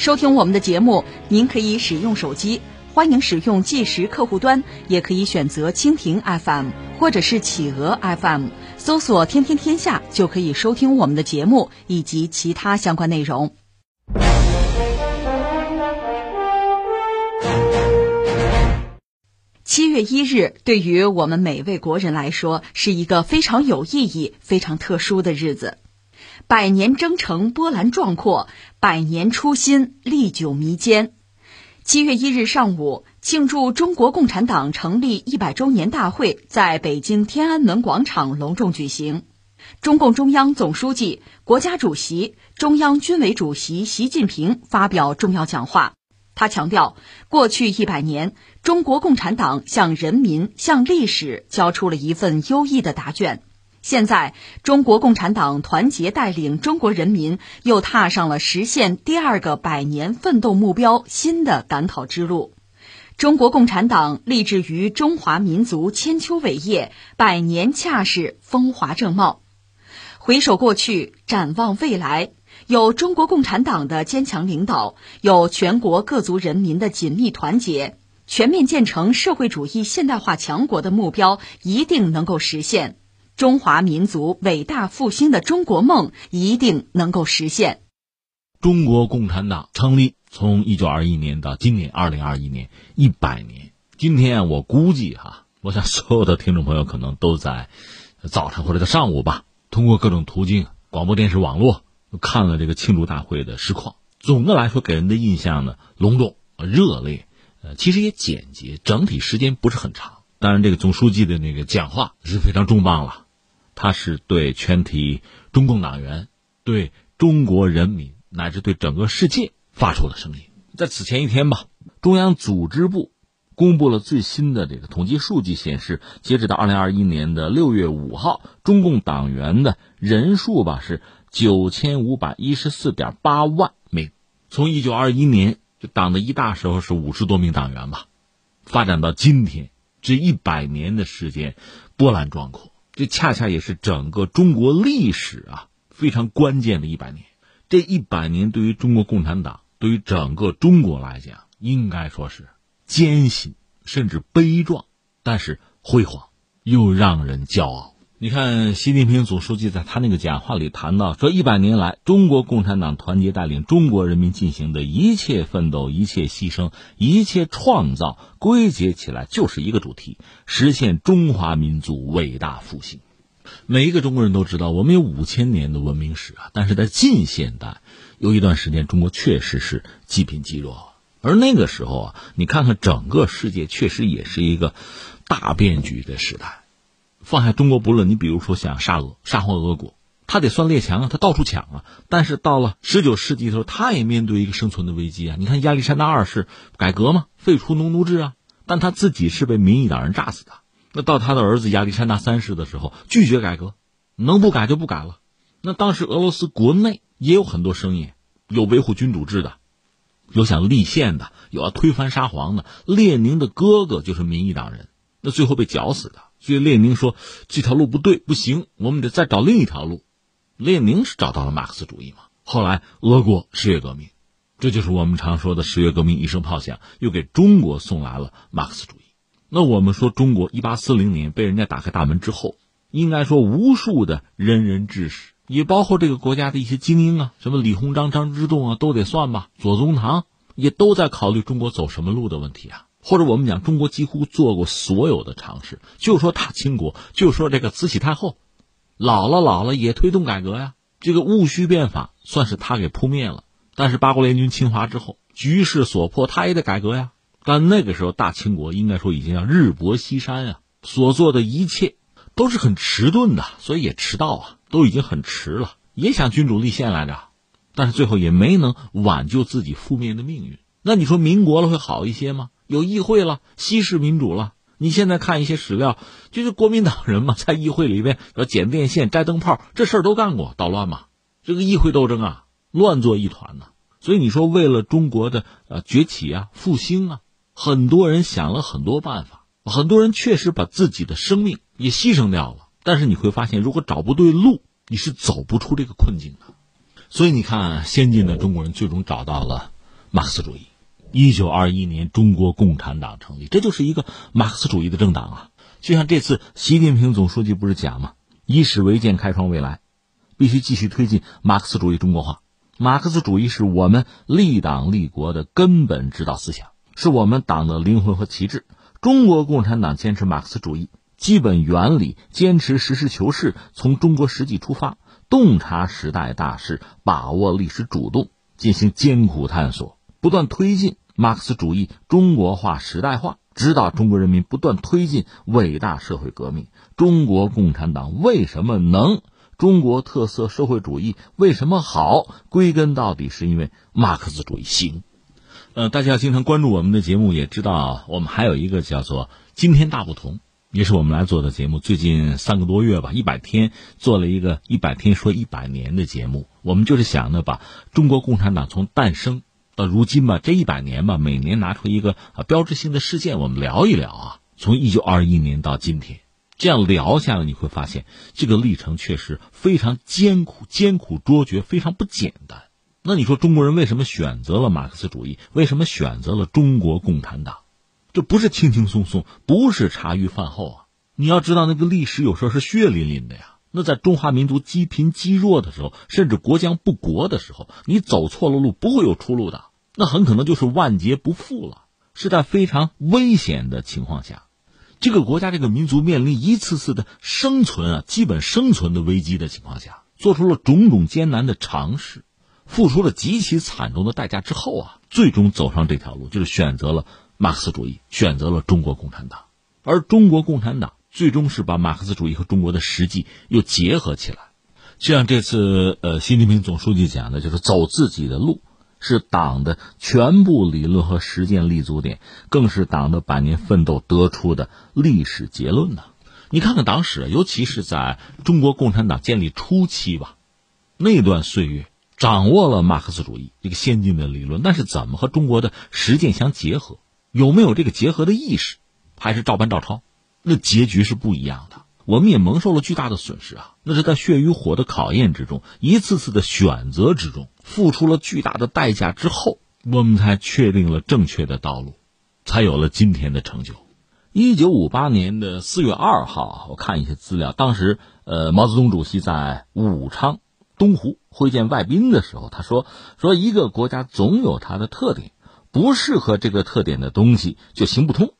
收听我们的节目，您可以使用手机，欢迎使用计时客户端，也可以选择蜻蜓 FM 或者是企鹅 FM，搜索“天天天下”就可以收听我们的节目以及其他相关内容。七月一日对于我们每位国人来说是一个非常有意义、非常特殊的日子。百年征程波澜壮阔，百年初心历久弥坚。七月一日上午，庆祝中国共产党成立一百周年大会在北京天安门广场隆重举行。中共中央总书记、国家主席、中央军委主席习近平发表重要讲话。他强调，过去一百年，中国共产党向人民、向历史交出了一份优异的答卷。现在，中国共产党团结带领中国人民，又踏上了实现第二个百年奋斗目标新的赶考之路。中国共产党立志于中华民族千秋伟业，百年恰是风华正茂。回首过去，展望未来。有中国共产党的坚强领导，有全国各族人民的紧密团结，全面建成社会主义现代化强国的目标一定能够实现，中华民族伟大复兴的中国梦一定能够实现。中国共产党成立从一九二一年到今年二零二一年一百年，今天我估计哈，我想所有的听众朋友可能都在早晨或者在上午吧，通过各种途径，广播电视、网络。看了这个庆祝大会的实况，总的来说给人的印象呢，隆重、热烈，呃，其实也简洁，整体时间不是很长。当然，这个总书记的那个讲话是非常重磅了，他是对全体中共党员、对中国人民乃至对整个世界发出的声音。在此前一天吧，中央组织部公布了最新的这个统计数据，显示，截止到二零二一年的六月五号，中共党员的人数吧是。九千五百一十四点八万名，从一九二一年就党的一大时候是五十多名党员吧，发展到今天这一百年的时间，波澜壮阔。这恰恰也是整个中国历史啊非常关键的一百年。这一百年对于中国共产党，对于整个中国来讲，应该说是艰辛甚至悲壮，但是辉煌又让人骄傲。你看，习近平总书记在他那个讲话里谈到说，一百年来，中国共产党团结带领中国人民进行的一切奋斗、一切牺牲、一切创造，归结起来就是一个主题：实现中华民族伟大复兴。每一个中国人都知道，我们有五千年的文明史啊，但是在近现代，有一段时间，中国确实是积贫积弱。而那个时候啊，你看看整个世界，确实也是一个大变局的时代。放下中国不论，你比如说像沙俄、沙皇俄国，他得算列强啊，他到处抢啊。但是到了十九世纪的时候，他也面对一个生存的危机啊。你看亚历山大二世改革嘛，废除农奴制啊，但他自己是被民意党人炸死的。那到他的儿子亚历山大三世的时候，拒绝改革，能不改就不改了。那当时俄罗斯国内也有很多声音，有维护君主制的，有想立宪的，有要推翻沙皇的。列宁的哥哥就是民意党人，那最后被绞死的。所以列宁说这条路不对，不行，我们得再找另一条路。列宁是找到了马克思主义嘛？后来俄国十月革命，这就是我们常说的十月革命一声炮响，又给中国送来了马克思主义。那我们说中国一八四零年被人家打开大门之后，应该说无数的仁人志士，也包括这个国家的一些精英啊，什么李鸿章、张之洞啊，都得算吧。左宗棠也都在考虑中国走什么路的问题啊。或者我们讲，中国几乎做过所有的尝试，就说大清国，就说这个慈禧太后，老了老了也推动改革呀。这个戊戌变法算是他给扑灭了，但是八国联军侵华之后，局势所迫，他也得改革呀。但那个时候，大清国应该说已经要日薄西山啊，所做的一切都是很迟钝的，所以也迟到啊，都已经很迟了。也想君主立宪来着，但是最后也没能挽救自己覆灭的命运。那你说民国了会好一些吗？有议会了，西式民主了。你现在看一些史料，就是国民党人嘛，在议会里面要剪电线、摘灯泡，这事儿都干过，捣乱嘛。这个议会斗争啊，乱作一团呢。所以你说，为了中国的呃崛起啊、复兴啊，很多人想了很多办法，很多人确实把自己的生命也牺牲掉了。但是你会发现，如果找不对路，你是走不出这个困境的。所以你看，先进的中国人最终找到了马克思主义。一九二一年，中国共产党成立，这就是一个马克思主义的政党啊。就像这次习近平总书记不是讲吗？以史为鉴，开创未来，必须继续推进马克思主义中国化。马克思主义是我们立党立国的根本指导思想，是我们党的灵魂和旗帜。中国共产党坚持马克思主义基本原理，坚持实事求是，从中国实际出发，洞察时代大势，把握历史主动，进行艰苦探索，不断推进马克思主义中国化、时代化，指导中国人民不断推进伟大社会革命。中国共产党为什么能？中国特色社会主义为什么好？归根到底是因为马克思主义行。呃，大家经常关注我们的节目，也知道我们还有一个叫做“今天大不同”，也是我们来做的节目。最近三个多月吧，一百天做了一个“一百天说一百年”的节目。我们就是想呢，把中国共产党从诞生到如今吧，这一百年吧，每年拿出一个啊标志性的事件，我们聊一聊啊，从一九二一年到今天。这样聊下来，你会发现这个历程确实非常艰苦、艰苦卓绝，非常不简单。那你说中国人为什么选择了马克思主义？为什么选择了中国共产党？这不是轻轻松松，不是茶余饭后啊！你要知道，那个历史有时候是血淋淋的呀。那在中华民族积贫积弱的时候，甚至国将不国的时候，你走错了路，不会有出路的。那很可能就是万劫不复了，是在非常危险的情况下。这个国家、这个民族面临一次次的生存啊，基本生存的危机的情况下，做出了种种艰难的尝试，付出了极其惨重的代价之后啊，最终走上这条路，就是选择了马克思主义，选择了中国共产党。而中国共产党最终是把马克思主义和中国的实际又结合起来，就像这次呃，习近平总书记讲的，就是走自己的路。是党的全部理论和实践立足点，更是党的百年奋斗得出的历史结论呢。你看看党史，尤其是在中国共产党建立初期吧，那段岁月，掌握了马克思主义这个先进的理论，但是怎么和中国的实践相结合？有没有这个结合的意识？还是照搬照抄？那结局是不一样的。我们也蒙受了巨大的损失啊！那是在血与火的考验之中，一次次的选择之中，付出了巨大的代价之后，我们才确定了正确的道路，才有了今天的成就。一九五八年的四月二号，我看一些资料，当时呃，毛泽东主席在武昌东湖会见外宾的时候，他说：“说一个国家总有它的特点，不适合这个特点的东西就行不通。”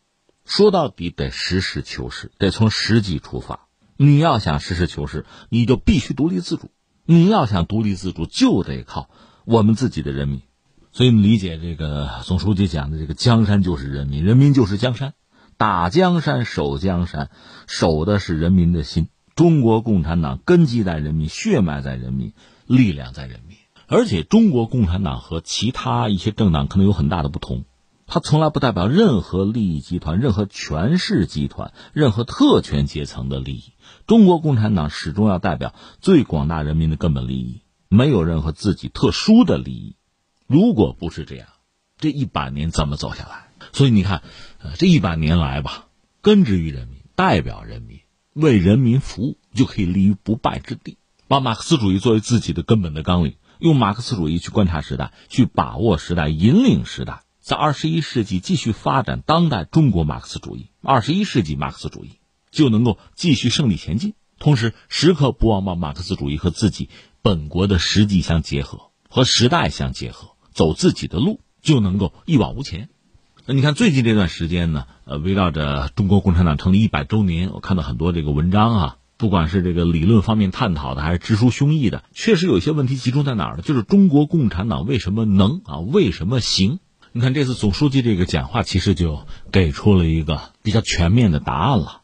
说到底得实事求是，得从实际出发。你要想实事求是，你就必须独立自主。你要想独立自主，就得靠我们自己的人民。所以，理解这个总书记讲的这个“江山就是人民，人民就是江山”，打江山、守江山，守的是人民的心。中国共产党根基在人民，血脉在人民，力量在人民。而且，中国共产党和其他一些政党可能有很大的不同。它从来不代表任何利益集团、任何权势集团、任何特权阶层的利益。中国共产党始终要代表最广大人民的根本利益，没有任何自己特殊的利益。如果不是这样，这一百年怎么走下来？所以你看，呃，这一百年来吧，根植于人民，代表人民，为人民服务，就可以立于不败之地。把马克思主义作为自己的根本的纲领，用马克思主义去观察时代，去把握时代，引领时代。在二十一世纪继续发展当代中国马克思主义，二十一世纪马克思主义就能够继续胜利前进。同时，时刻不忘把马克思主义和自己本国的实际相结合，和时代相结合，走自己的路，就能够一往无前。那你看最近这段时间呢？呃，围绕着中国共产党成立一百周年，我看到很多这个文章啊，不管是这个理论方面探讨的，还是直抒胸臆的，确实有一些问题集中在哪儿呢？就是中国共产党为什么能啊？为什么行？你看这次总书记这个讲话，其实就给出了一个比较全面的答案了。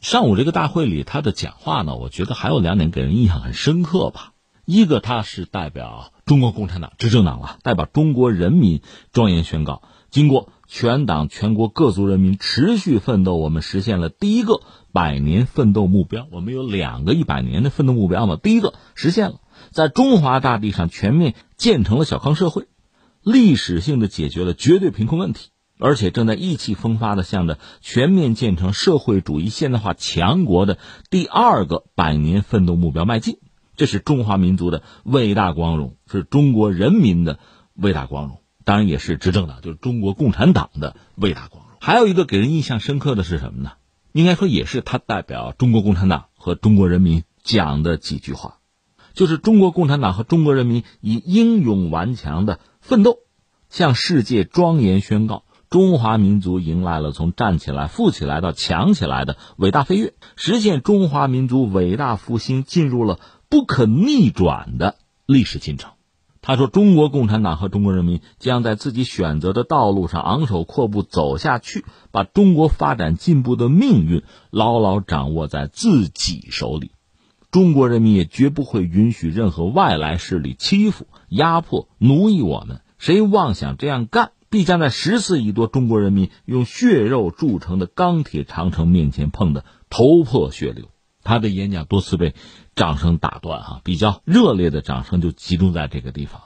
上午这个大会里，他的讲话呢，我觉得还有两点给人印象很深刻吧。一个，他是代表中国共产党执政党了，代表中国人民庄严宣告：经过全党全国各族人民持续奋斗，我们实现了第一个百年奋斗目标。我们有两个一百年的奋斗目标嘛，第一个实现了，在中华大地上全面建成了小康社会，历史性的解决了绝对贫困问题，而且正在意气风发的向着全面建成社会主义现代化强国的第二个百年奋斗目标迈进。这是中华民族的伟大光荣，是中国人民的伟大光荣，当然也是执政党，就是中国共产党的伟大光荣。还有一个给人印象深刻的是什么呢？应该说也是他代表中国共产党和中国人民讲的几句话，就是中国共产党和中国人民以英勇顽强的奋斗，向世界庄严宣告：中华民族迎来了从站起来、富起来到强起来的伟大飞跃，实现中华民族伟大复兴进入了。不可逆转的历史进程。他说：“中国共产党和中国人民将在自己选择的道路上昂首阔步走下去，把中国发展进步的命运牢牢掌握在自己手里。中国人民也绝不会允许任何外来势力欺负、压迫、奴役我们。谁妄想这样干，必将在十四亿多中国人民用血肉铸成的钢铁长城面前碰得头破血流。”他的演讲多次被。掌声打断哈，比较热烈的掌声就集中在这个地方。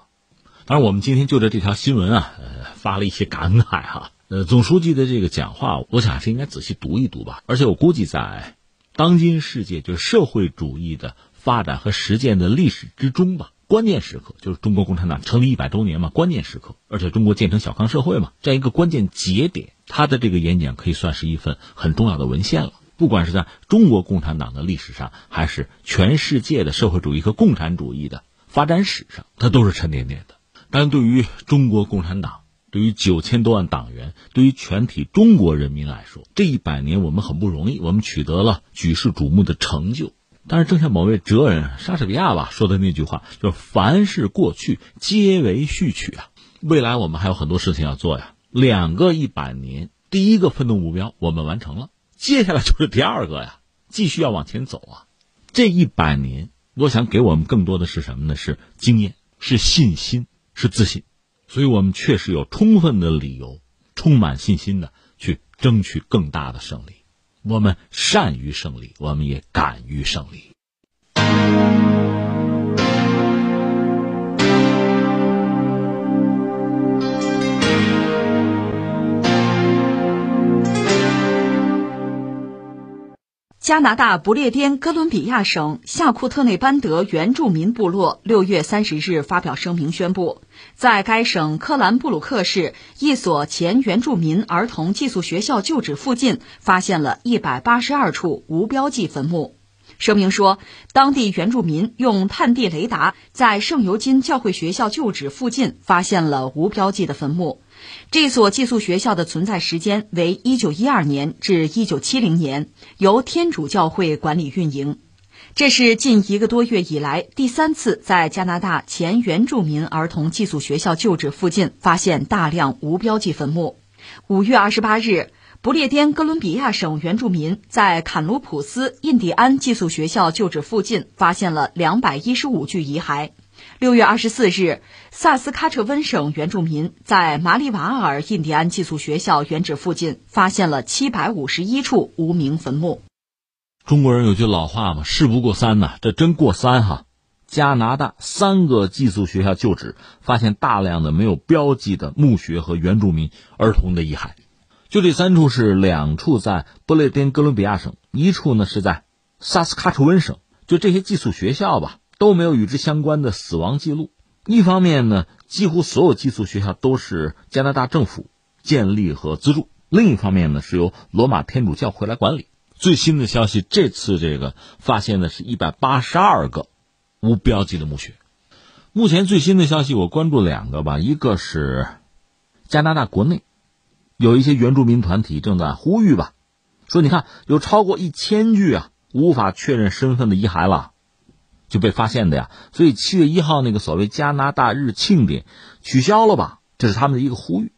当然，我们今天就着这条新闻啊，呃，发了一些感慨哈。呃，总书记的这个讲话，我想还是应该仔细读一读吧。而且我估计，在当今世界，就社会主义的发展和实践的历史之中吧，关键时刻就是中国共产党成立一百周年嘛，关键时刻，而且中国建成小康社会嘛，这样一个关键节点，他的这个演讲可以算是一份很重要的文献了。不管是在中国共产党的历史上，还是全世界的社会主义和共产主义的发展史上，它都是沉甸甸的。但对于中国共产党，对于九千多万党员，对于全体中国人民来说，这一百年我们很不容易，我们取得了举世瞩目的成就。但是，正像某位哲人莎士比亚吧说的那句话，就是“凡是过去，皆为序曲”啊。未来我们还有很多事情要做呀。两个一百年，第一个奋斗目标我们完成了。接下来就是第二个呀，继续要往前走啊！这一百年，我想给我们更多的是什么呢？是经验，是信心，是自信。所以我们确实有充分的理由，充满信心的去争取更大的胜利。我们善于胜利，我们也敢于胜利。加拿大不列颠哥伦比亚省夏库特内班德原住民部落六月三十日发表声明宣布，在该省科兰布鲁克市一所前原住民儿童寄宿学校旧址附近，发现了一百八十二处无标记坟墓。声明说，当地原住民用探地雷达在圣尤金教会学校旧址附近发现了无标记的坟墓。这所寄宿学校的存在时间为1912年至1970年，由天主教会管理运营。这是近一个多月以来第三次在加拿大前原住民儿童寄宿学校旧址附近发现大量无标记坟墓。5月28日，不列颠哥伦比亚省原住民在坎卢普斯印第安寄宿学校旧址附近发现了215具遗骸。六月二十四日，萨斯喀彻温省原住民在马里瓦尔印第安寄宿学校原址附近发现了七百五十一处无名坟墓。中国人有句老话嘛，“事不过三”呐，这真过三哈。加拿大三个寄宿学校旧址发现大量的没有标记的墓穴和原住民儿童的遗骸，就这三处是两处在不列颠哥伦比亚省，一处呢是在萨斯喀彻温省。就这些寄宿学校吧。都没有与之相关的死亡记录。一方面呢，几乎所有寄宿学校都是加拿大政府建立和资助；另一方面呢，是由罗马天主教会来管理。最新的消息，这次这个发现的是一百八十二个无标记的墓穴。目前最新的消息，我关注两个吧，一个是加拿大国内有一些原住民团体正在呼吁吧，说你看有超过一千具啊无法确认身份的遗骸了。就被发现的呀，所以七月一号那个所谓加拿大日庆典取消了吧？这是他们的一个呼吁。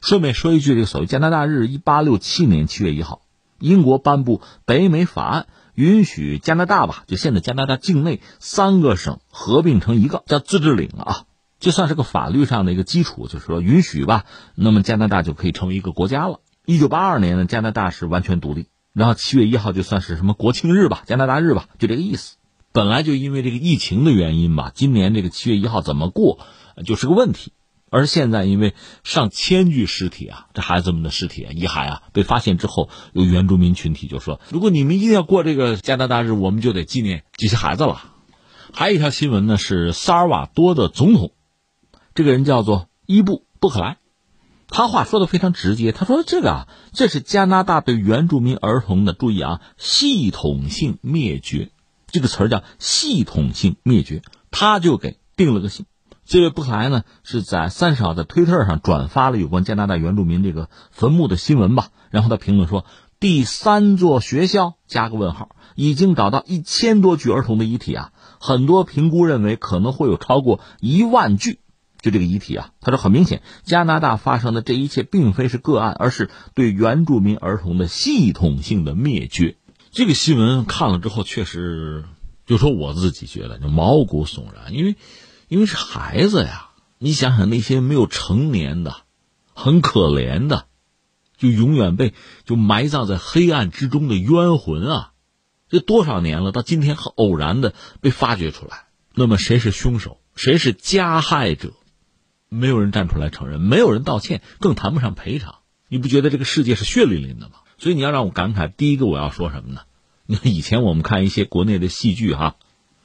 顺便说一句，这个所谓加拿大日，一八六七年七月一号，英国颁布北美法案，允许加拿大吧，就现在加拿大境内三个省合并成一个，叫自治领啊。这算是个法律上的一个基础，就是说允许吧，那么加拿大就可以成为一个国家了。一九八二年呢，加拿大是完全独立，然后七月一号就算是什么国庆日吧，加拿大日吧，就这个意思。本来就因为这个疫情的原因吧，今年这个七月一号怎么过就是个问题。而现在因为上千具尸体啊，这孩子们的尸体、遗骸啊被发现之后，有原住民群体就说，如果你们一定要过这个加拿大日，我们就得纪念这些孩子了。还有一条新闻呢，是萨尔瓦多的总统。这个人叫做伊布布克莱，他话说的非常直接。他说：“这个啊，这是加拿大对原住民儿童的注意啊，系统性灭绝，这个词儿叫系统性灭绝。”他就给定了个性。这位布克莱呢，是在三十号在推特上转发了有关加拿大原住民这个坟墓的新闻吧。然后他评论说：“第三座学校加个问号，已经找到一千多具儿童的遗体啊，很多评估认为可能会有超过一万具。”就这个遗体啊，他说很明显，加拿大发生的这一切并非是个案，而是对原住民儿童的系统性的灭绝。这个新闻看了之后，确实，就说我自己觉得就毛骨悚然，因为，因为是孩子呀。你想想那些没有成年的，很可怜的，就永远被就埋葬在黑暗之中的冤魂啊，这多少年了，到今天很偶然的被发掘出来，那么谁是凶手？谁是加害者？没有人站出来承认，没有人道歉，更谈不上赔偿。你不觉得这个世界是血淋淋的吗？所以你要让我感慨，第一个我要说什么呢？你看以前我们看一些国内的戏剧哈，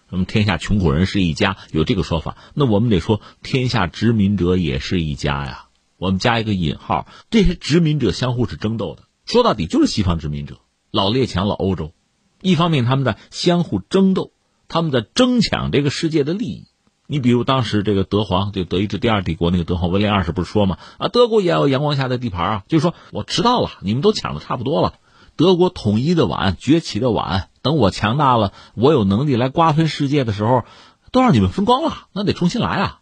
什么天下穷苦人是一家，有这个说法，那我们得说天下殖民者也是一家呀。我们加一个引号，这些殖民者相互是争斗的，说到底就是西方殖民者，老列强、老欧洲，一方面他们在相互争斗，他们在争抢这个世界的利益。你比如当时这个德皇，就德意志第二帝国那个德皇威廉二世不是说嘛？啊，德国也有阳光下的地盘啊，就是说我迟到了，你们都抢的差不多了，德国统一的晚，崛起的晚，等我强大了，我有能力来瓜分世界的时候，都让你们分光了，那得重新来啊！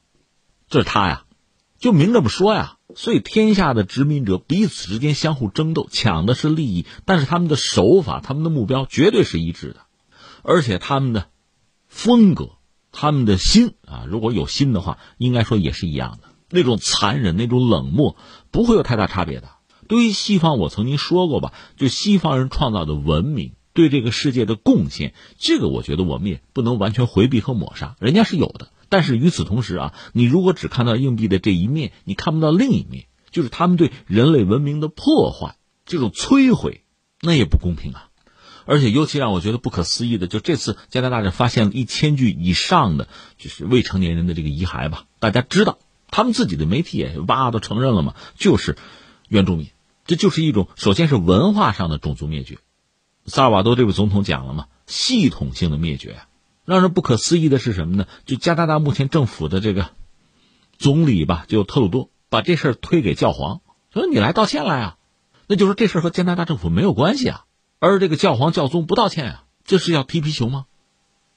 这是他呀，就明这么说呀。所以天下的殖民者彼此之间相互争斗，抢的是利益，但是他们的手法、他们的目标绝对是一致的，而且他们的风格。他们的心啊，如果有心的话，应该说也是一样的。那种残忍、那种冷漠，不会有太大差别的。对于西方，我曾经说过吧，就西方人创造的文明对这个世界的贡献，这个我觉得我们也不能完全回避和抹杀，人家是有的。但是与此同时啊，你如果只看到硬币的这一面，你看不到另一面，就是他们对人类文明的破坏、这种摧毁，那也不公平啊。而且尤其让我觉得不可思议的，就这次加拿大人发现了一千具以上的就是未成年人的这个遗骸吧。大家知道，他们自己的媒体也哇都承认了嘛，就是原住民，这就是一种首先是文化上的种族灭绝。萨尔瓦多这位总统讲了嘛，系统性的灭绝。让人不可思议的是什么呢？就加拿大目前政府的这个总理吧，就特鲁多把这事推给教皇，说你来道歉来啊，那就说这事和加拿大政府没有关系啊。而这个教皇教宗不道歉啊，这是要踢皮球吗？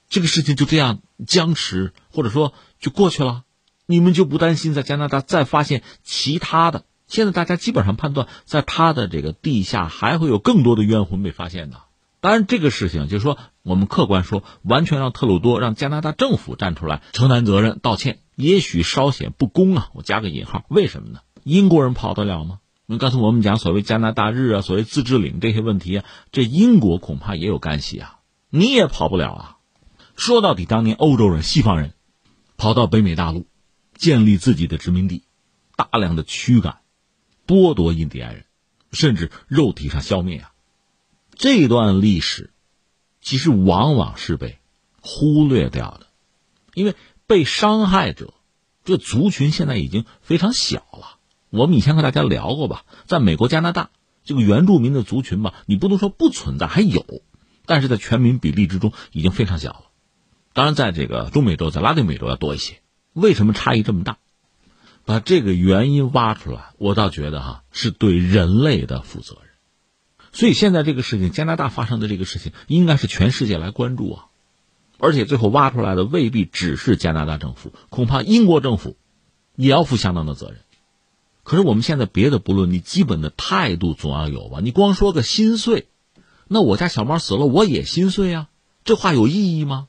这个事情就这样僵持，或者说就过去了？你们就不担心在加拿大再发现其他的？现在大家基本上判断，在他的这个地下还会有更多的冤魂被发现的。当然，这个事情就是说，我们客观说，完全让特鲁多让加拿大政府站出来承担责任道歉，也许稍显不公啊。我加个引号，为什么呢？英国人跑得了吗？刚才我们讲所谓加拿大日啊，所谓自治领这些问题啊，这英国恐怕也有干系啊，你也跑不了啊。说到底，当年欧洲人、西方人跑到北美大陆，建立自己的殖民地，大量的驱赶、剥夺印第安人，甚至肉体上消灭啊。这段历史其实往往是被忽略掉的，因为被伤害者这族群现在已经非常小了。我们以前和大家聊过吧，在美国、加拿大，这个原住民的族群吧，你不能说不存在，还有，但是在全民比例之中已经非常小了。当然，在这个中美洲、在拉丁美洲要多一些。为什么差异这么大？把这个原因挖出来，我倒觉得哈是对人类的负责任。所以现在这个事情，加拿大发生的这个事情，应该是全世界来关注啊。而且最后挖出来的未必只是加拿大政府，恐怕英国政府也要负相当的责任。可是我们现在别的不论，你基本的态度总要有吧？你光说个心碎，那我家小猫死了我也心碎啊，这话有意义吗？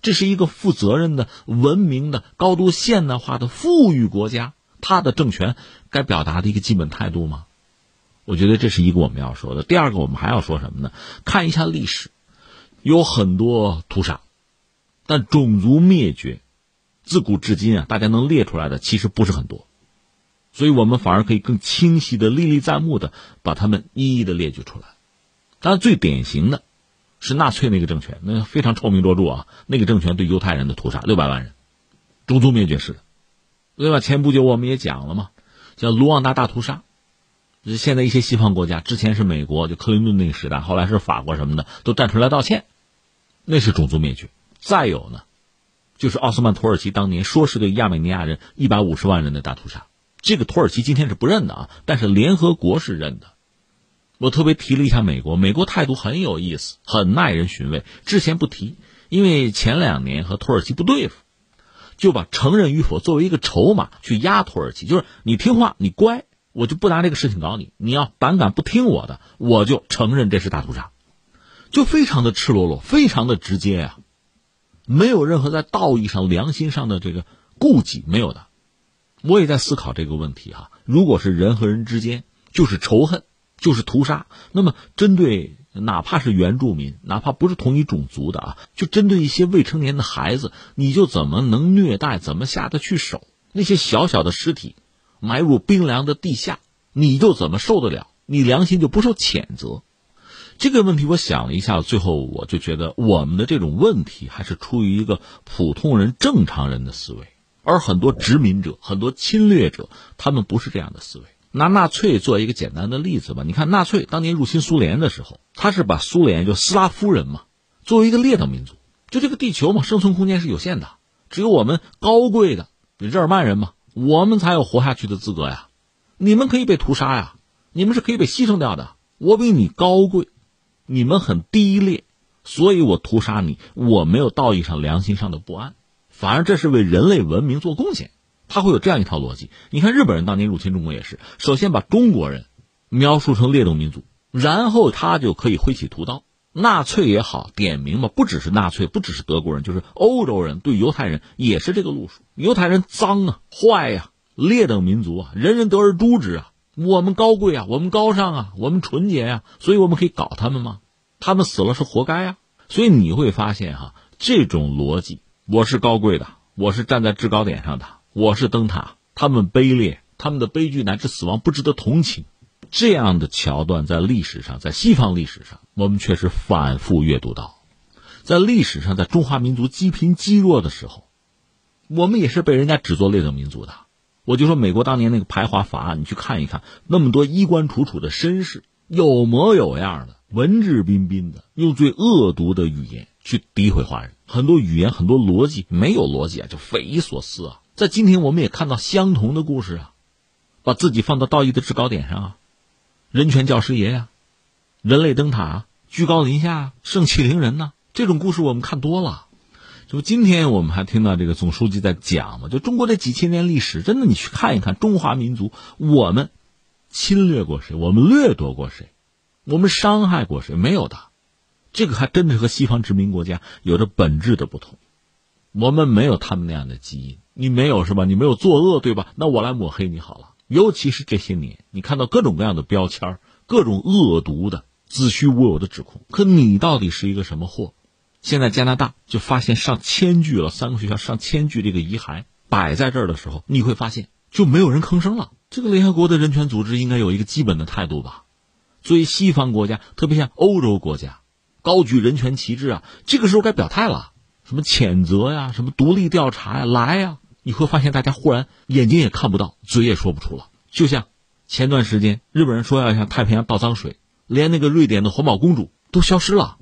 这是一个负责任的、文明的、高度现代化的富裕国家，它的政权该表达的一个基本态度吗？我觉得这是一个我们要说的。第二个，我们还要说什么呢？看一下历史，有很多屠杀，但种族灭绝，自古至今啊，大家能列出来的其实不是很多，所以我们反而可以更清晰的、历历在目的把他们一一的列举出来。当然，最典型的。是纳粹那个政权，那非常臭名卓著啊！那个政权对犹太人的屠杀，六百万人，种族灭绝式的，对吧？前不久我们也讲了嘛，叫卢旺达大屠杀。现在一些西方国家，之前是美国，就克林顿那个时代，后来是法国什么的，都站出来道歉，那是种族灭绝。再有呢，就是奥斯曼土耳其当年说是对亚美尼亚人一百五十万人的大屠杀，这个土耳其今天是不认的啊，但是联合国是认的。我特别提了一下美国，美国态度很有意思，很耐人寻味。之前不提，因为前两年和土耳其不对付，就把承认与否作为一个筹码去压土耳其，就是你听话，你乖，我就不拿这个事情搞你。你要胆敢不听我的，我就承认这是大屠杀，就非常的赤裸裸，非常的直接呀，没有任何在道义上、良心上的这个顾忌，没有的。我也在思考这个问题哈，如果是人和人之间就是仇恨。就是屠杀。那么，针对哪怕是原住民，哪怕不是同一种族的啊，就针对一些未成年的孩子，你就怎么能虐待？怎么下得去手？那些小小的尸体，埋入冰凉的地下，你就怎么受得了？你良心就不受谴责？这个问题我想了一下，最后我就觉得，我们的这种问题还是出于一个普通人、正常人的思维，而很多殖民者、很多侵略者，他们不是这样的思维。拿纳粹做一个简单的例子吧。你看，纳粹当年入侵苏联的时候，他是把苏联就斯拉夫人嘛，作为一个劣等民族。就这个地球嘛，生存空间是有限的，只有我们高贵的日耳曼人嘛，我们才有活下去的资格呀。你们可以被屠杀呀，你们是可以被牺牲掉的。我比你高贵，你们很低劣，所以我屠杀你，我没有道义上、良心上的不安，反而这是为人类文明做贡献。他会有这样一套逻辑。你看，日本人当年入侵中国也是，首先把中国人描述成劣等民族，然后他就可以挥起屠刀。纳粹也好，点名嘛，不只是纳粹，不只是德国人，就是欧洲人对犹太人也是这个路数。犹太人脏啊，坏呀，劣等民族啊，人人得而诛之啊。我们高贵啊，我们高尚啊，我们纯洁呀，所以我们可以搞他们吗？他们死了是活该啊。所以你会发现哈，这种逻辑，我是高贵的，我是站在制高点上的。我是灯塔，他们卑劣，他们的悲剧乃至死亡不值得同情。这样的桥段在历史上，在西方历史上，我们确实反复阅读到。在历史上，在中华民族积贫积弱的时候，我们也是被人家指作劣等民族的。我就说美国当年那个排华法案，你去看一看，那么多衣冠楚楚的绅士，有模有样的，文质彬彬的，用最恶毒的语言去诋毁华人，很多语言，很多逻辑没有逻辑啊，就匪夷所思啊。在今天，我们也看到相同的故事啊，把自己放到道义的制高点上啊，人权教师爷呀，人类灯塔居高临下，盛气凌人呢。这种故事我们看多了。就今天我们还听到这个总书记在讲嘛，就中国这几千年历史，真的你去看一看中华民族，我们侵略过谁？我们掠夺过谁？我们伤害过谁？没有的。这个还真的是和西方殖民国家有着本质的不同。我们没有他们那样的基因。你没有是吧？你没有作恶对吧？那我来抹黑你好了。尤其是这些年，你看到各种各样的标签各种恶毒的、子虚乌有的指控。可你到底是一个什么货？现在加拿大就发现上千具了，三个学校上千具这个遗骸摆在这儿的时候，你会发现就没有人吭声了。这个联合国的人权组织应该有一个基本的态度吧？作为西方国家，特别像欧洲国家，高举人权旗帜啊，这个时候该表态了。什么谴责呀？什么独立调查呀？来呀！你会发现，大家忽然眼睛也看不到，嘴也说不出了。就像前段时间，日本人说要向太平洋倒脏水，连那个瑞典的环保公主都消失了。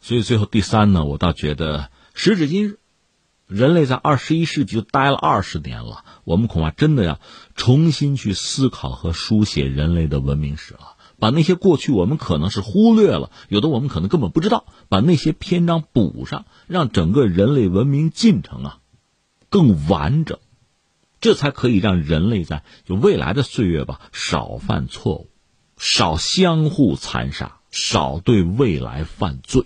所以最后第三呢，我倒觉得时至今日，人类在二十一世纪就待了二十年了，我们恐怕真的要重新去思考和书写人类的文明史了。把那些过去我们可能是忽略了，有的我们可能根本不知道，把那些篇章补上，让整个人类文明进程啊更完整，这才可以让人类在就未来的岁月吧少犯错误，少相互残杀，少对未来犯罪。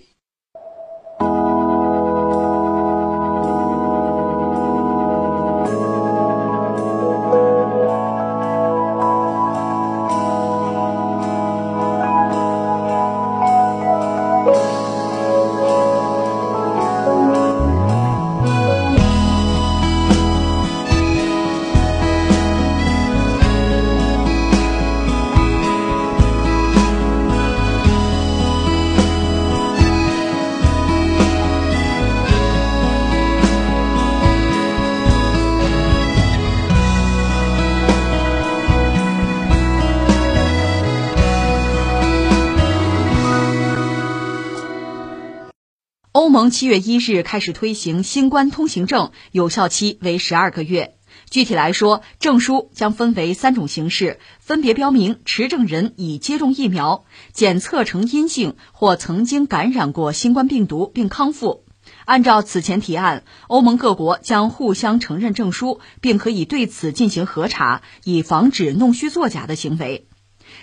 七月一日开始推行新冠通行证，有效期为十二个月。具体来说，证书将分为三种形式，分别标明持证人已接种疫苗、检测呈阴性或曾经感染过新冠病毒并康复。按照此前提案，欧盟各国将互相承认证书，并可以对此进行核查，以防止弄虚作假的行为。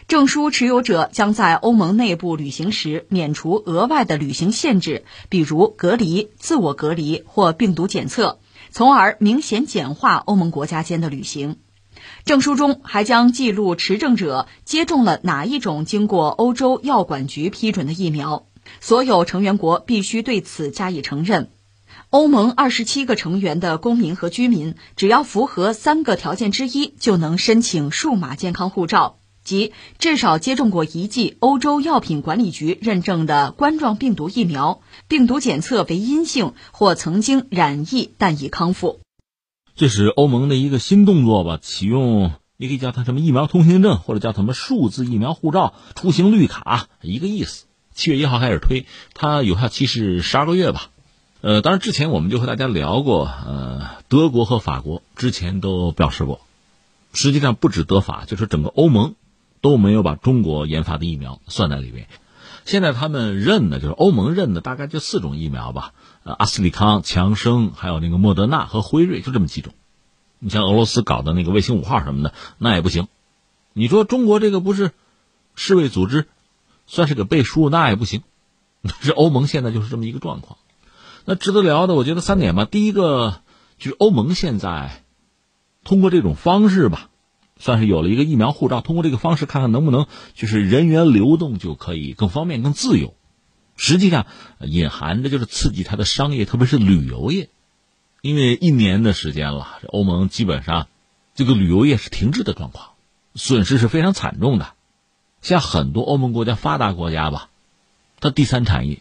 证书持有者将在欧盟内部旅行时免除额外的旅行限制，比如隔离、自我隔离或病毒检测，从而明显简化欧盟国家间的旅行。证书中还将记录持证者接种了哪一种经过欧洲药管局批准的疫苗，所有成员国必须对此加以承认。欧盟二十七个成员的公民和居民，只要符合三个条件之一，就能申请数码健康护照。即至少接种过一剂欧洲药品管理局认证的冠状病毒疫苗，病毒检测为阴性或曾经染疫但已康复。这是欧盟的一个新动作吧？启用你可以叫它什么疫苗通行证，或者叫什么数字疫苗护照、出行绿卡，一个意思。七月一号开始推，它有效期是十二个月吧？呃，当然之前我们就和大家聊过，呃，德国和法国之前都表示过，实际上不止德法，就是整个欧盟。都没有把中国研发的疫苗算在里面。现在他们认的，就是欧盟认的，大概就四种疫苗吧。呃，阿斯利康、强生，还有那个莫德纳和辉瑞，就这么几种。你像俄罗斯搞的那个卫星五号什么的，那也不行。你说中国这个不是世卫组织算是个背书，那也不行。是欧盟现在就是这么一个状况。那值得聊的，我觉得三点吧。第一个就是欧盟现在通过这种方式吧。算是有了一个疫苗护照，通过这个方式看看能不能就是人员流动就可以更方便、更自由。实际上隐含着就是刺激它的商业，特别是旅游业。因为一年的时间了，欧盟基本上这个旅游业是停滞的状况，损失是非常惨重的。像很多欧盟国家发达国家吧，它第三产业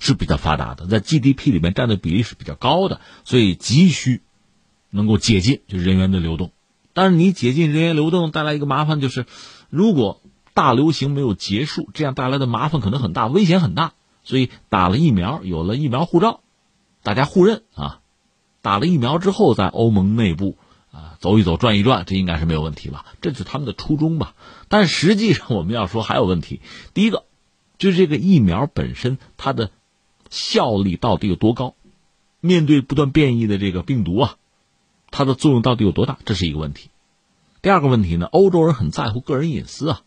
是比较发达的，在 GDP 里面占的比例是比较高的，所以急需能够解禁就人员的流动。但是你解禁人员流动带来一个麻烦，就是如果大流行没有结束，这样带来的麻烦可能很大，危险很大。所以打了疫苗，有了疫苗护照，大家互认啊。打了疫苗之后，在欧盟内部啊走一走、转一转，这应该是没有问题吧？这是他们的初衷吧？但实际上我们要说还有问题。第一个就是这个疫苗本身它的效力到底有多高？面对不断变异的这个病毒啊。它的作用到底有多大？这是一个问题。第二个问题呢？欧洲人很在乎个人隐私啊，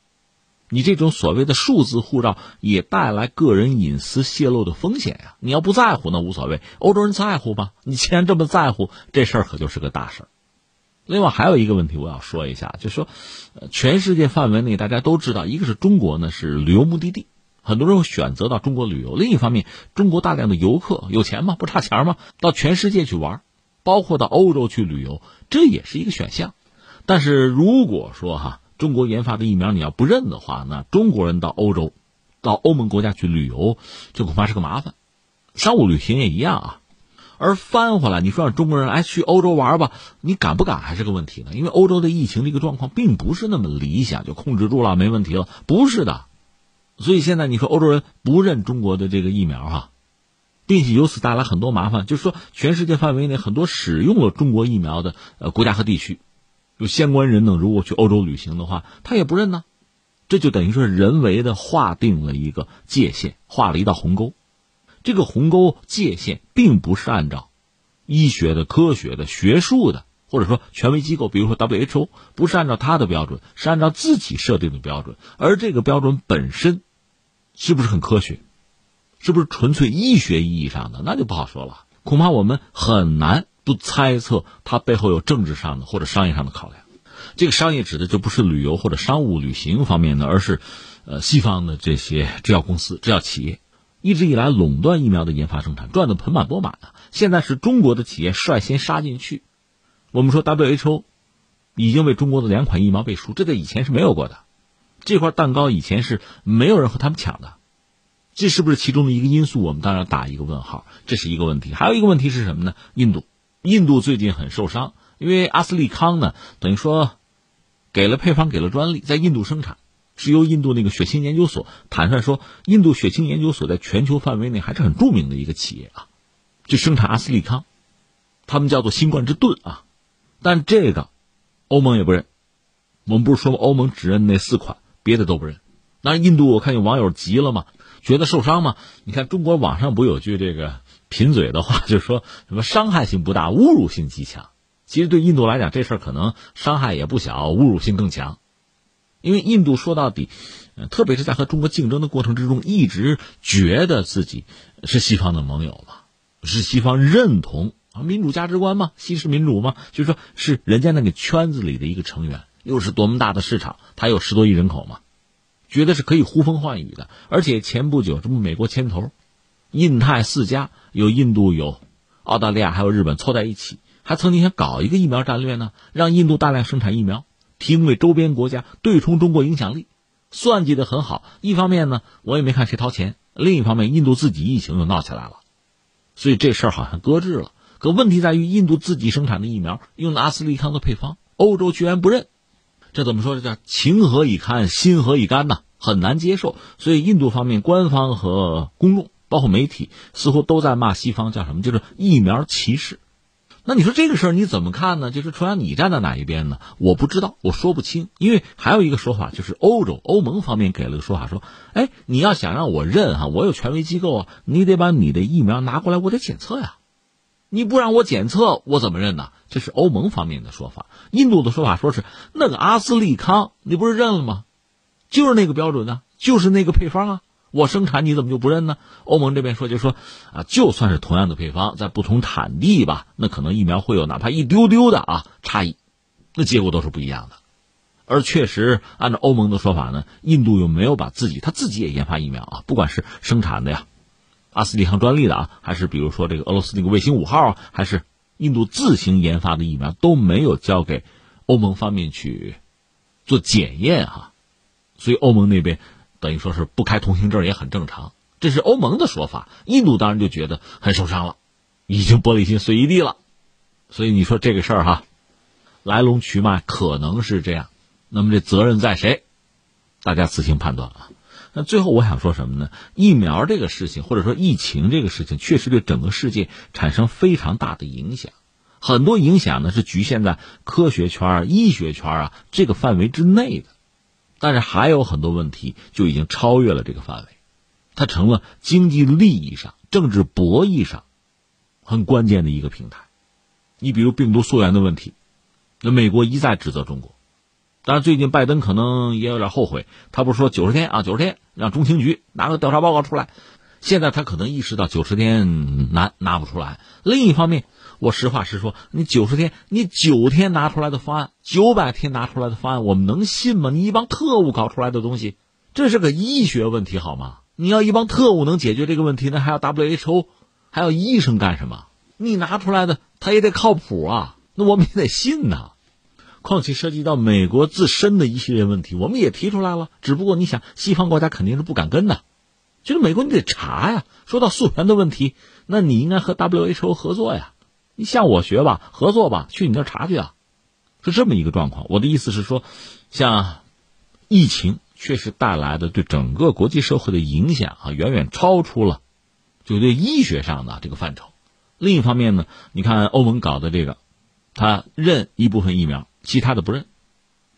你这种所谓的数字护照也带来个人隐私泄露的风险呀。你要不在乎那无所谓，欧洲人在乎吧？你既然这么在乎，这事儿可就是个大事儿。另外还有一个问题我要说一下，就是说，全世界范围内大家都知道，一个是中国呢是旅游目的地，很多人会选择到中国旅游；另一方面，中国大量的游客有钱吗？不差钱吗？到全世界去玩。包括到欧洲去旅游，这也是一个选项。但是如果说哈，中国研发的疫苗你要不认的话，那中国人到欧洲、到欧盟国家去旅游，这恐怕是个麻烦。商务旅行也一样啊。而翻回来，你说让中国人哎去欧洲玩吧，你敢不敢还是个问题呢？因为欧洲的疫情这个状况并不是那么理想，就控制住了，没问题了，不是的。所以现在你说欧洲人不认中国的这个疫苗哈？并且由此带来很多麻烦，就是说，全世界范围内很多使用了中国疫苗的呃国家和地区，有相关人等如果去欧洲旅行的话，他也不认呢，这就等于说人为的划定了一个界限，画了一道鸿沟。这个鸿沟界限并不是按照医学的、科学的、学术的，或者说权威机构，比如说 WHO，不是按照他的标准，是按照自己设定的标准，而这个标准本身是不是很科学？是不是纯粹医学意义上的，那就不好说了。恐怕我们很难不猜测它背后有政治上的或者商业上的考量。这个商业指的就不是旅游或者商务旅行方面的，而是，呃，西方的这些制药公司、制药企业，一直以来垄断疫苗的研发生产，赚得盆满钵满啊。现在是中国的企业率先杀进去。我们说 WHO 已经为中国的两款疫苗背书，这在以前是没有过的。这块蛋糕以前是没有人和他们抢的，这是不是其中的一个因素？我们当然打一个问号，这是一个问题。还有一个问题是什么呢？印度，印度最近很受伤，因为阿斯利康呢，等于说给了配方，给了专利，在印度生产。是由印度那个血清研究所坦率说，印度血清研究所在全球范围内还是很著名的一个企业啊，就生产阿斯利康，他们叫做新冠之盾啊，但这个欧盟也不认，我们不是说欧盟只认那四款，别的都不认。那印度我看有网友急了嘛，觉得受伤吗。你看中国网上不有句这个贫嘴的话，就是说什么伤害性不大，侮辱性极强。其实对印度来讲，这事儿可能伤害也不小，侮辱性更强。因为印度说到底，特别是在和中国竞争的过程之中，一直觉得自己是西方的盟友嘛，是西方认同啊民主价值观嘛，西式民主嘛，就是说是人家那个圈子里的一个成员，又是多么大的市场，它有十多亿人口嘛，觉得是可以呼风唤雨的。而且前不久，这不美国牵头，印太四家有印度、有澳大利亚，还有日本凑在一起，还曾经想搞一个疫苗战略呢，让印度大量生产疫苗。提供给周边国家对冲中国影响力，算计的很好。一方面呢，我也没看谁掏钱；另一方面，印度自己疫情又闹起来了，所以这事儿好像搁置了。可问题在于，印度自己生产的疫苗用的阿斯利康的配方，欧洲居然不认，这怎么说？这叫情何以堪，心何以甘呐？很难接受。所以，印度方面官方和公众，包括媒体，似乎都在骂西方，叫什么？就是疫苗歧视。那你说这个事儿你怎么看呢？就是说你站在哪一边呢？我不知道，我说不清。因为还有一个说法，就是欧洲欧盟方面给了个说法，说：“哎，你要想让我认哈，我有权威机构啊，你得把你的疫苗拿过来，我得检测呀。你不让我检测，我怎么认呢？”这是欧盟方面的说法。印度的说法说是那个阿斯利康，你不是认了吗？就是那个标准呢，就是那个配方啊。我生产你怎么就不认呢？欧盟这边说就说啊，就算是同样的配方，在不同产地吧，那可能疫苗会有哪怕一丢丢的啊差异，那结果都是不一样的。而确实按照欧盟的说法呢，印度又没有把自己他自己也研发疫苗啊，不管是生产的呀，阿斯利康专利的啊，还是比如说这个俄罗斯那个卫星五号，还是印度自行研发的疫苗，都没有交给欧盟方面去做检验哈，所以欧盟那边。等于说是不开通行证也很正常，这是欧盟的说法。印度当然就觉得很受伤了，已经玻璃心碎一地了。所以你说这个事儿哈，来龙去脉可能是这样。那么这责任在谁？大家自行判断啊。那最后我想说什么呢？疫苗这个事情，或者说疫情这个事情，确实对整个世界产生非常大的影响。很多影响呢是局限在科学圈、医学圈啊这个范围之内的。但是还有很多问题就已经超越了这个范围，它成了经济利益上、政治博弈上很关键的一个平台。你比如病毒溯源的问题，那美国一再指责中国，当然最近拜登可能也有点后悔，他不是说九十天啊，九十天让中情局拿个调查报告出来，现在他可能意识到九十天难拿不出来。另一方面。我实话实说，你九十天，你九天拿出来的方案，九百天拿出来的方案，我们能信吗？你一帮特务搞出来的东西，这是个医学问题，好吗？你要一帮特务能解决这个问题，那还要 WHO，还要医生干什么？你拿出来的他也得靠谱啊，那我们也得信呐。况且涉及到美国自身的一系列问题，我们也提出来了。只不过你想，西方国家肯定是不敢跟的，就是美国你得查呀。说到溯源的问题，那你应该和 WHO 合作呀。你向我学吧，合作吧，去你那查去啊，是这么一个状况。我的意思是说，像疫情确实带来的对整个国际社会的影响啊，远远超出了就对医学上的这个范畴。另一方面呢，你看欧盟搞的这个，他认一部分疫苗，其他的不认，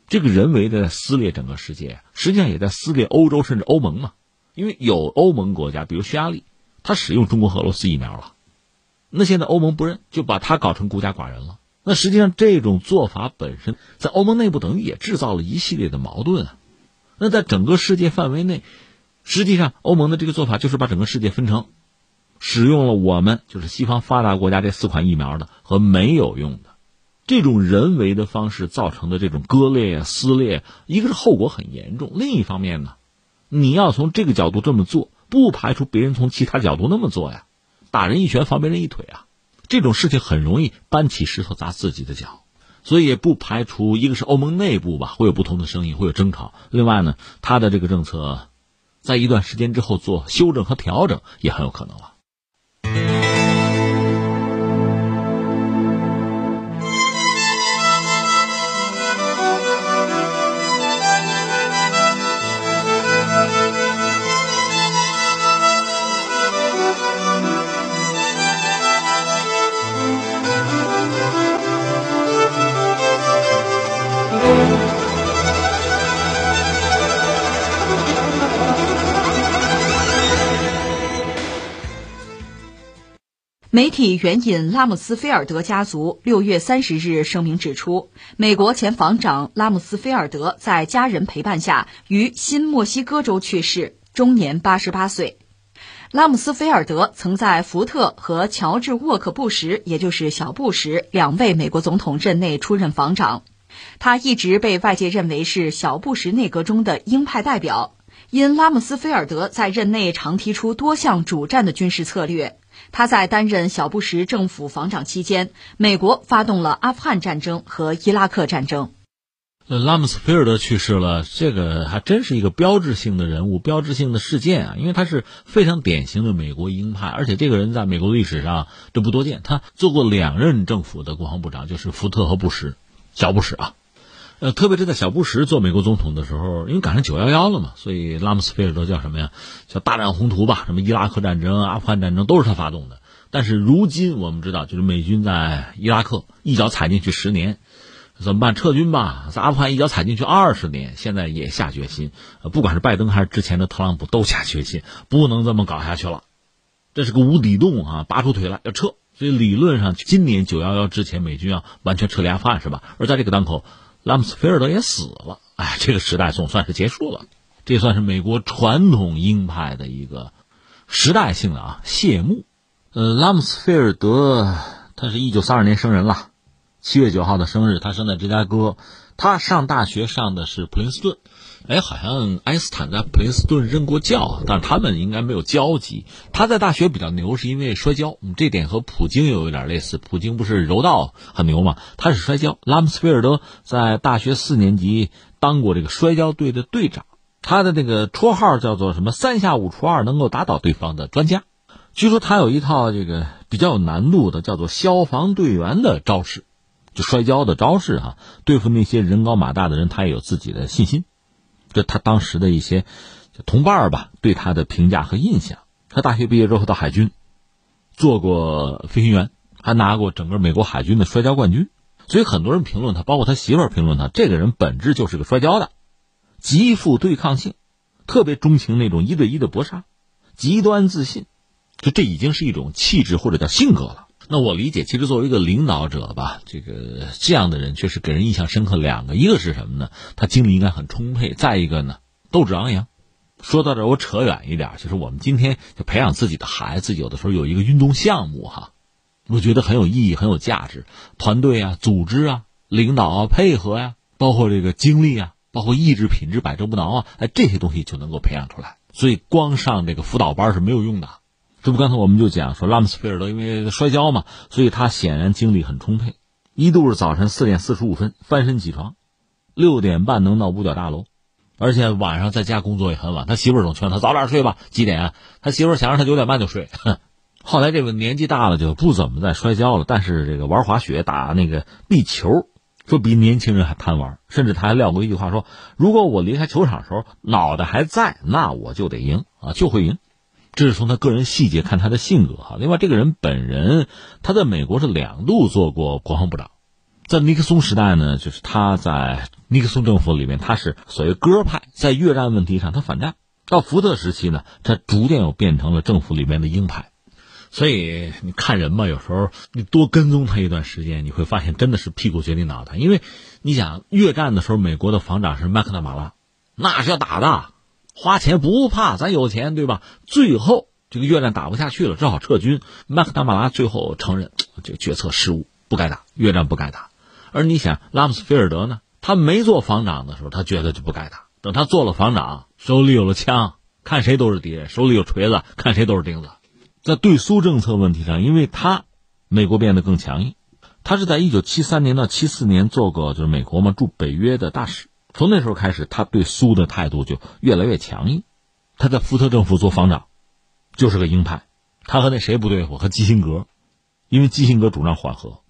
这个人为的撕裂整个世界，实际上也在撕裂欧洲甚至欧盟嘛。因为有欧盟国家，比如匈牙利，他使用中国和俄罗斯疫苗了。那现在欧盟不认，就把他搞成孤家寡人了。那实际上这种做法本身，在欧盟内部等于也制造了一系列的矛盾啊。那在整个世界范围内，实际上欧盟的这个做法就是把整个世界分成，使用了我们就是西方发达国家这四款疫苗的和没有用的，这种人为的方式造成的这种割裂撕裂，一个是后果很严重，另一方面呢，你要从这个角度这么做。不排除别人从其他角度那么做呀，打人一拳防别人一腿啊，这种事情很容易搬起石头砸自己的脚，所以也不排除一个是欧盟内部吧会有不同的声音，会有争吵。另外呢，他的这个政策，在一段时间之后做修正和调整也很有可能了。媒体援引拉姆斯菲尔德家族六月三十日声明指出，美国前防长拉姆斯菲尔德在家人陪伴下于新墨西哥州去世，终年八十八岁。拉姆斯菲尔德曾在福特和乔治沃克布什，也就是小布什两位美国总统任内出任防长，他一直被外界认为是小布什内阁中的鹰派代表，因拉姆斯菲尔德在任内常提出多项主战的军事策略。他在担任小布什政府防长期间，美国发动了阿富汗战争和伊拉克战争。呃，拉姆斯菲尔德去世了，这个还真是一个标志性的人物、标志性的事件啊！因为他是非常典型的美国鹰派，而且这个人在美国历史上这不多见。他做过两任政府的国防部长，就是福特和布什，小布什啊。呃，特别是在小布什做美国总统的时候，因为赶上九幺幺了嘛，所以拉姆斯菲尔德叫什么呀？叫大展宏图吧。什么伊拉克战争、阿富汗战争都是他发动的。但是如今我们知道，就是美军在伊拉克一脚踩进去十年，怎么办？撤军吧。在阿富汗一脚踩进去二十年，现在也下决心。不管是拜登还是之前的特朗普都下决心，不能这么搞下去了。这是个无底洞啊！拔出腿来要撤。所以理论上，今年九幺幺之前，美军要完全撤离阿富汗是吧？而在这个当口。拉姆斯菲尔德也死了，哎，这个时代总算是结束了，这算是美国传统鹰派的一个时代性的啊谢幕。呃，拉姆斯菲尔德他是一九三二年生人了，七月九号的生日，他生在芝加哥，他上大学上的是普林斯顿。哎，好像爱因斯坦在普林斯顿任过教，但是他们应该没有交集。他在大学比较牛，是因为摔跤，这点和普京又有点类似。普京不是柔道很牛吗？他是摔跤。拉姆斯菲尔德在大学四年级当过这个摔跤队的队长，他的那个绰号叫做什么“三下五除二能够打倒对方的专家”。据说他有一套这个比较有难度的叫做消防队员的招式，就摔跤的招式哈，对付那些人高马大的人，他也有自己的信心。这他当时的一些同伴吧，对他的评价和印象。他大学毕业之后到海军，做过飞行员，还拿过整个美国海军的摔跤冠军。所以很多人评论他，包括他媳妇儿评论他，这个人本质就是个摔跤的，极富对抗性，特别钟情那种一对一的搏杀，极端自信，就这已经是一种气质或者叫性格了。那我理解，其实作为一个领导者吧，这个这样的人确实给人印象深刻。两个，一个是什么呢？他精力应该很充沛；再一个呢，斗志昂扬。说到这，我扯远一点，就是我们今天就培养自己的孩子，有的时候有一个运动项目哈，我觉得很有意义、很有价值。团队啊、组织啊、领导啊、配合呀，包括这个精力啊，包括意志品质、百折不挠啊，哎，这些东西就能够培养出来。所以，光上这个辅导班是没有用的。这不，刚才我们就讲说，拉姆斯菲尔德因为摔跤嘛，所以他显然精力很充沛。一度是早晨四点四十五分翻身起床，六点半能到五角大楼，而且晚上在家工作也很晚。他媳妇儿总劝他早点睡吧，几点啊？他媳妇儿想让他九点半就睡。后来这个年纪大了就不怎么再摔跤了，但是这个玩滑雪、打那个壁球，说比年轻人还贪玩。甚至他还撂过一句话说：“如果我离开球场的时候脑袋还在，那我就得赢啊，就会赢。”这是从他个人细节看他的性格哈。另外，这个人本人他在美国是两度做过国防部长，在尼克松时代呢，就是他在尼克松政府里面他是所谓鸽派，在越战问题上他反战。到福特时期呢，他逐渐又变成了政府里面的鹰派。所以你看人嘛，有时候你多跟踪他一段时间，你会发现真的是屁股决定脑袋。因为你想越战的时候，美国的防长是麦克纳马拉，那是要打的。花钱不怕，咱有钱，对吧？最后这个越战打不下去了，只好撤军。麦克达马拉最后承认这个决策失误，不该打越战，不该打。而你想，拉姆斯菲尔德呢？他没做防长的时候，他觉得就不该打。等他做了防长，手里有了枪，看谁都是敌人，手里有锤子，看谁都是钉子。在对苏政策问题上，因为他美国变得更强硬，他是在一九七三年到七四年做过就是美国嘛驻北约的大使。从那时候开始，他对苏的态度就越来越强硬。他在福特政府做防长，就是个鹰派。他和那谁不对付？和基辛格，因为基辛格主张缓和。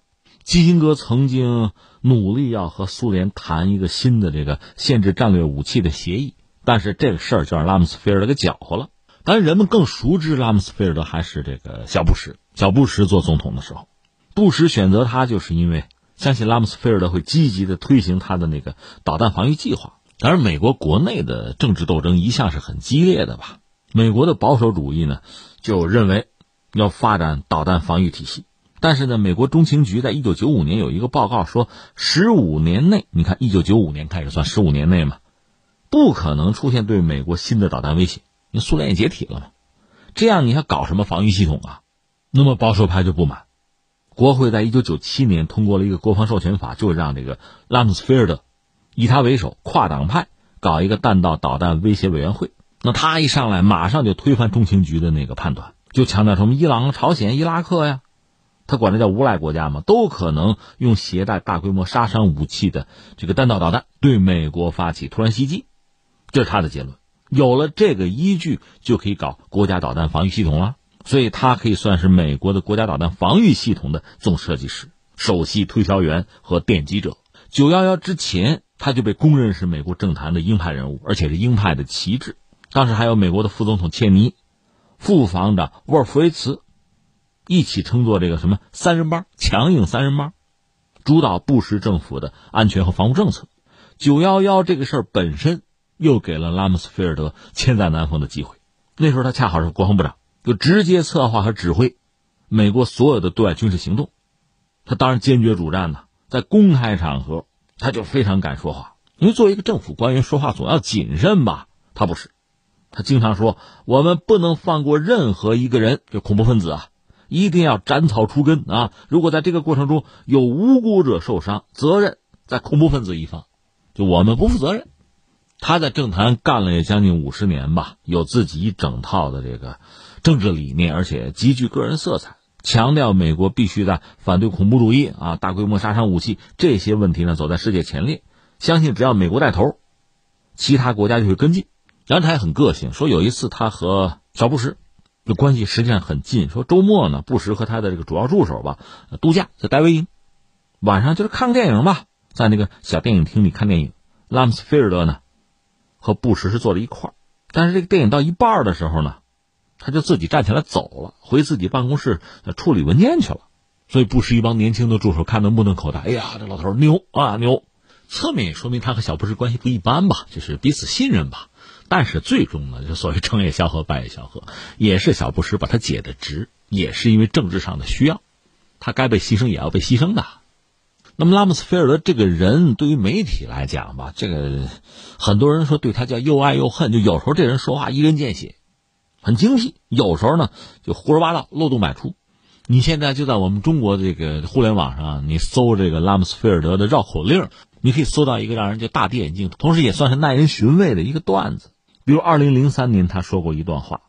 基辛格曾经努力要和苏联谈一个新的这个限制战略武器的协议，但是这个事儿就让拉姆斯菲尔德给搅和了。当然，人们更熟知拉姆斯菲尔德还是这个小布什。小布什做总统的时候，布什选择他就是因为相信拉姆斯菲尔德会积极的推行他的那个导弹防御计划。当然，美国国内的政治斗争一向是很激烈的吧？美国的保守主义呢，就认为要发展导弹防御体系。但是呢，美国中情局在一九九五年有一个报告说，十五年内，你看一九九五年开始算十五年内嘛，不可能出现对美国新的导弹威胁，因为苏联也解体了嘛。这样你还搞什么防御系统啊？那么保守派就不满，国会在一九九七年通过了一个国防授权法，就让这个拉姆斯菲尔德以他为首跨党派搞一个弹道导弹威胁委员会。那他一上来，马上就推翻中情局的那个判断，就强调什么伊朗、朝鲜、伊拉克呀。他管这叫无赖国家嘛，都可能用携带大规模杀伤武器的这个弹道导弹对美国发起突然袭击，这是他的结论。有了这个依据，就可以搞国家导弹防御系统了。所以，他可以算是美国的国家导弹防御系统的总设计师、首席推销员和奠基者。九幺幺之前，他就被公认是美国政坛的鹰派人物，而且是鹰派的旗帜。当时还有美国的副总统切尼、副防长沃尔夫维茨。一起称作这个什么三人帮，强硬三人帮，主导布什政府的安全和防务政策。九幺幺这个事儿本身又给了拉姆斯菲尔德千载难逢的机会。那时候他恰好是国防部长，就直接策划和指挥美国所有的对外军事行动。他当然坚决主战呐，在公开场合他就非常敢说话，因为作为一个政府官员，说话总要谨慎吧。他不是，他经常说我们不能放过任何一个人，就恐怖分子啊。一定要斩草除根啊！如果在这个过程中有无辜者受伤，责任在恐怖分子一方，就我们不负责任。他在政坛干了也将近五十年吧，有自己一整套的这个政治理念，而且极具个人色彩，强调美国必须在反对恐怖主义啊、大规模杀伤武器这些问题呢走在世界前列。相信只要美国带头，其他国家就会跟进。然后他也很个性，说有一次他和小布什。的关系实际上很近。说周末呢，布什和他的这个主要助手吧，度假在戴维营，晚上就是看个电影吧，在那个小电影厅里看电影。拉姆斯菲尔德呢，和布什是坐在一块儿，但是这个电影到一半的时候呢，他就自己站起来走了，回自己办公室处理文件去了。所以布什一帮年轻的助手看得目瞪口呆，哎呀，这老头牛啊牛！侧面也说明他和小布什关系不一般吧，就是彼此信任吧。但是最终呢，就所谓成也萧何，败也萧何，也是小布什把他解的职，也是因为政治上的需要，他该被牺牲也要被牺牲的。那么拉姆斯菲尔德这个人，对于媒体来讲吧，这个很多人说对他叫又爱又恨，就有时候这人说话一针见血，很精辟；有时候呢就胡说八道，漏洞百出。你现在就在我们中国的这个互联网上，你搜这个拉姆斯菲尔德的绕口令，你可以搜到一个让人就大跌眼镜，同时也算是耐人寻味的一个段子。比如，二零零三年他说过一段话，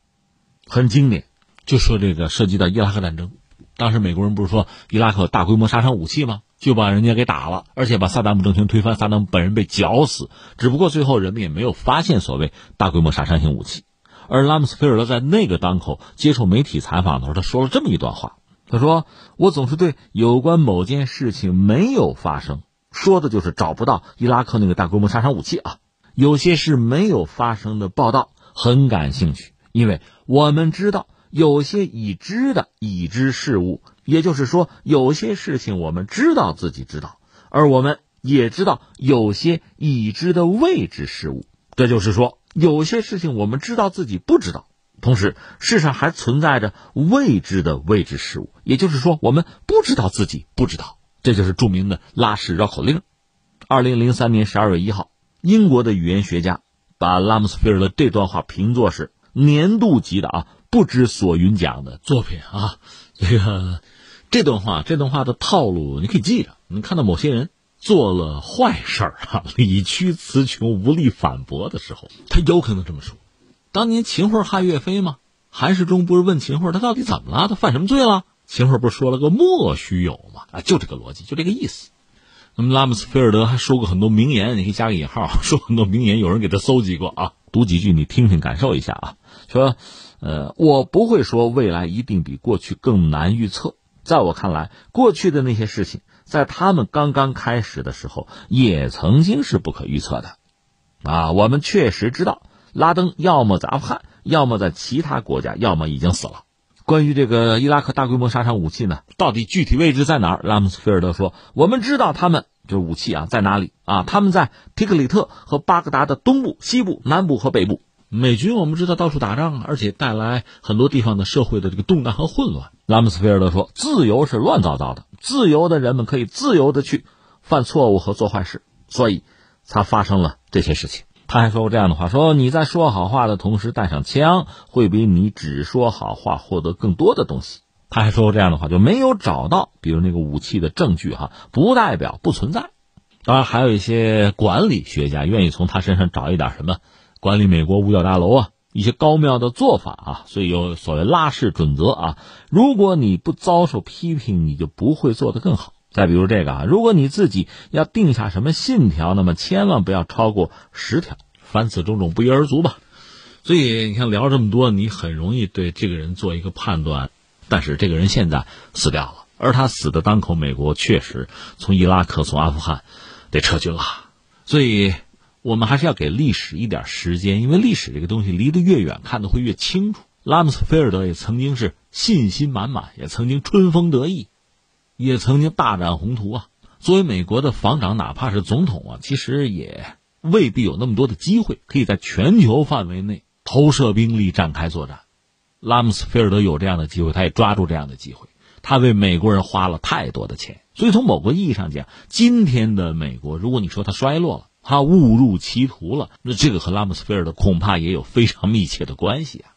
很经典，就说这个涉及到伊拉克战争，当时美国人不是说伊拉克大规模杀伤武器吗？就把人家给打了，而且把萨达姆政权推翻，萨达姆本人被绞死。只不过最后人们也没有发现所谓大规模杀伤性武器。而拉姆斯菲尔德在那个当口接受媒体采访的时候，他说了这么一段话：他说，我总是对有关某件事情没有发生，说的就是找不到伊拉克那个大规模杀伤武器啊。有些事没有发生的报道很感兴趣，因为我们知道有些已知的已知事物，也就是说，有些事情我们知道自己知道，而我们也知道有些已知的未知事物。这就是说，有些事情我们知道自己不知道，同时世上还存在着未知的未知事物，也就是说，我们不知道自己不知道。这就是著名的拉氏绕口令。二零零三年十二月一号。英国的语言学家把拉姆斯菲尔德这段话评作是年度级的啊不知所云奖的作品啊。这个这段话，这段话的套路你可以记着。你看到某些人做了坏事儿啊，理屈词穷，无力反驳的时候，他有可能这么说。当年秦桧害岳飞吗？韩世忠不是问秦桧他到底怎么了？他犯什么罪了？秦桧不是说了个莫须有吗？啊，就这个逻辑，就这个意思。那么拉姆斯菲尔德还说过很多名言，你可以加个引号，说很多名言，有人给他搜集过啊，读几句你听听，感受一下啊。说，呃，我不会说未来一定比过去更难预测。在我看来，过去的那些事情，在他们刚刚开始的时候，也曾经是不可预测的。啊，我们确实知道，拉登要么在阿富汗，要么在其他国家，要么已经死了。关于这个伊拉克大规模杀伤武器呢，到底具体位置在哪儿？拉姆斯菲尔德说：“我们知道他们就是武器啊，在哪里啊？他们在提克里特和巴格达的东部、西部、南部和北部。美军我们知道到处打仗，而且带来很多地方的社会的这个动荡和混乱。”拉姆斯菲尔德说：“自由是乱糟糟的，自由的人们可以自由的去犯错误和做坏事，所以。”才发生了这些事情。他还说过这样的话：说你在说好话的同时带上枪，会比你只说好话获得更多的东西。他还说过这样的话：就没有找到，比如那个武器的证据，哈，不代表不存在。当然，还有一些管理学家愿意从他身上找一点什么管理美国五角大楼啊一些高妙的做法啊，所以有所谓拉氏准则啊。如果你不遭受批评，你就不会做得更好。再比如这个啊，如果你自己要定下什么信条，那么千万不要超过十条。凡此种种，不一而足吧。所以你看，聊这么多，你很容易对这个人做一个判断。但是这个人现在死掉了，而他死的当口，美国确实从伊拉克、从阿富汗得撤军了。所以我们还是要给历史一点时间，因为历史这个东西离得越远，看得会越清楚。拉姆斯菲尔德也曾经是信心满满，也曾经春风得意。也曾经大展宏图啊！作为美国的防长，哪怕是总统啊，其实也未必有那么多的机会，可以在全球范围内投射兵力展开作战。拉姆斯菲尔德有这样的机会，他也抓住这样的机会。他为美国人花了太多的钱，所以从某个意义上讲，今天的美国，如果你说他衰落了，他误入歧途了，那这个和拉姆斯菲尔德恐怕也有非常密切的关系啊。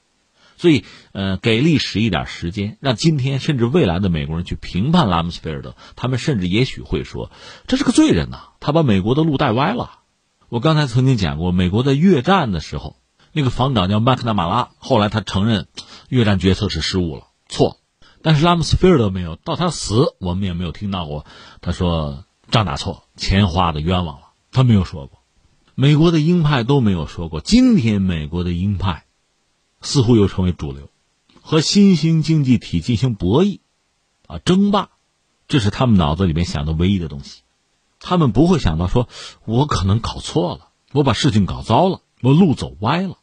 所以，呃，给历史一点时间，让今天甚至未来的美国人去评判拉姆斯菲尔德，他们甚至也许会说，这是个罪人呐，他把美国的路带歪了。我刚才曾经讲过，美国在越战的时候，那个防长叫麦克纳马拉，后来他承认越战决策是失误了，错。但是拉姆斯菲尔德没有，到他死，我们也没有听到过他说仗打错，钱花的冤枉了，他没有说过。美国的鹰派都没有说过。今天美国的鹰派。似乎又成为主流，和新兴经济体进行博弈，啊，争霸，这是他们脑子里面想的唯一的东西。他们不会想到说，我可能搞错了，我把事情搞糟了，我路走歪了，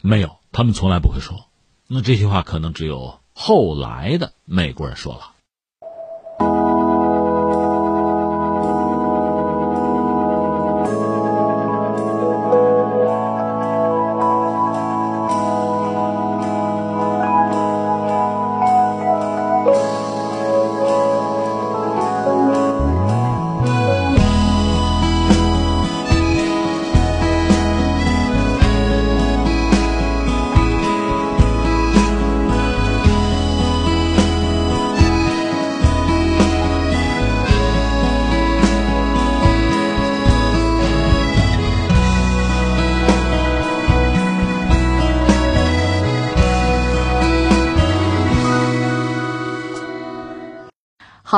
没有，他们从来不会说。那这些话可能只有后来的美国人说了。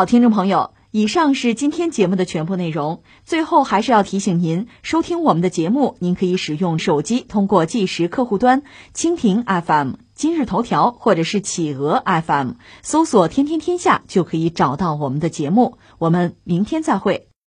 好，听众朋友，以上是今天节目的全部内容。最后还是要提醒您，收听我们的节目，您可以使用手机通过计时客户端蜻蜓 FM、今日头条或者是企鹅 FM 搜索“天天天下”，就可以找到我们的节目。我们明天再会。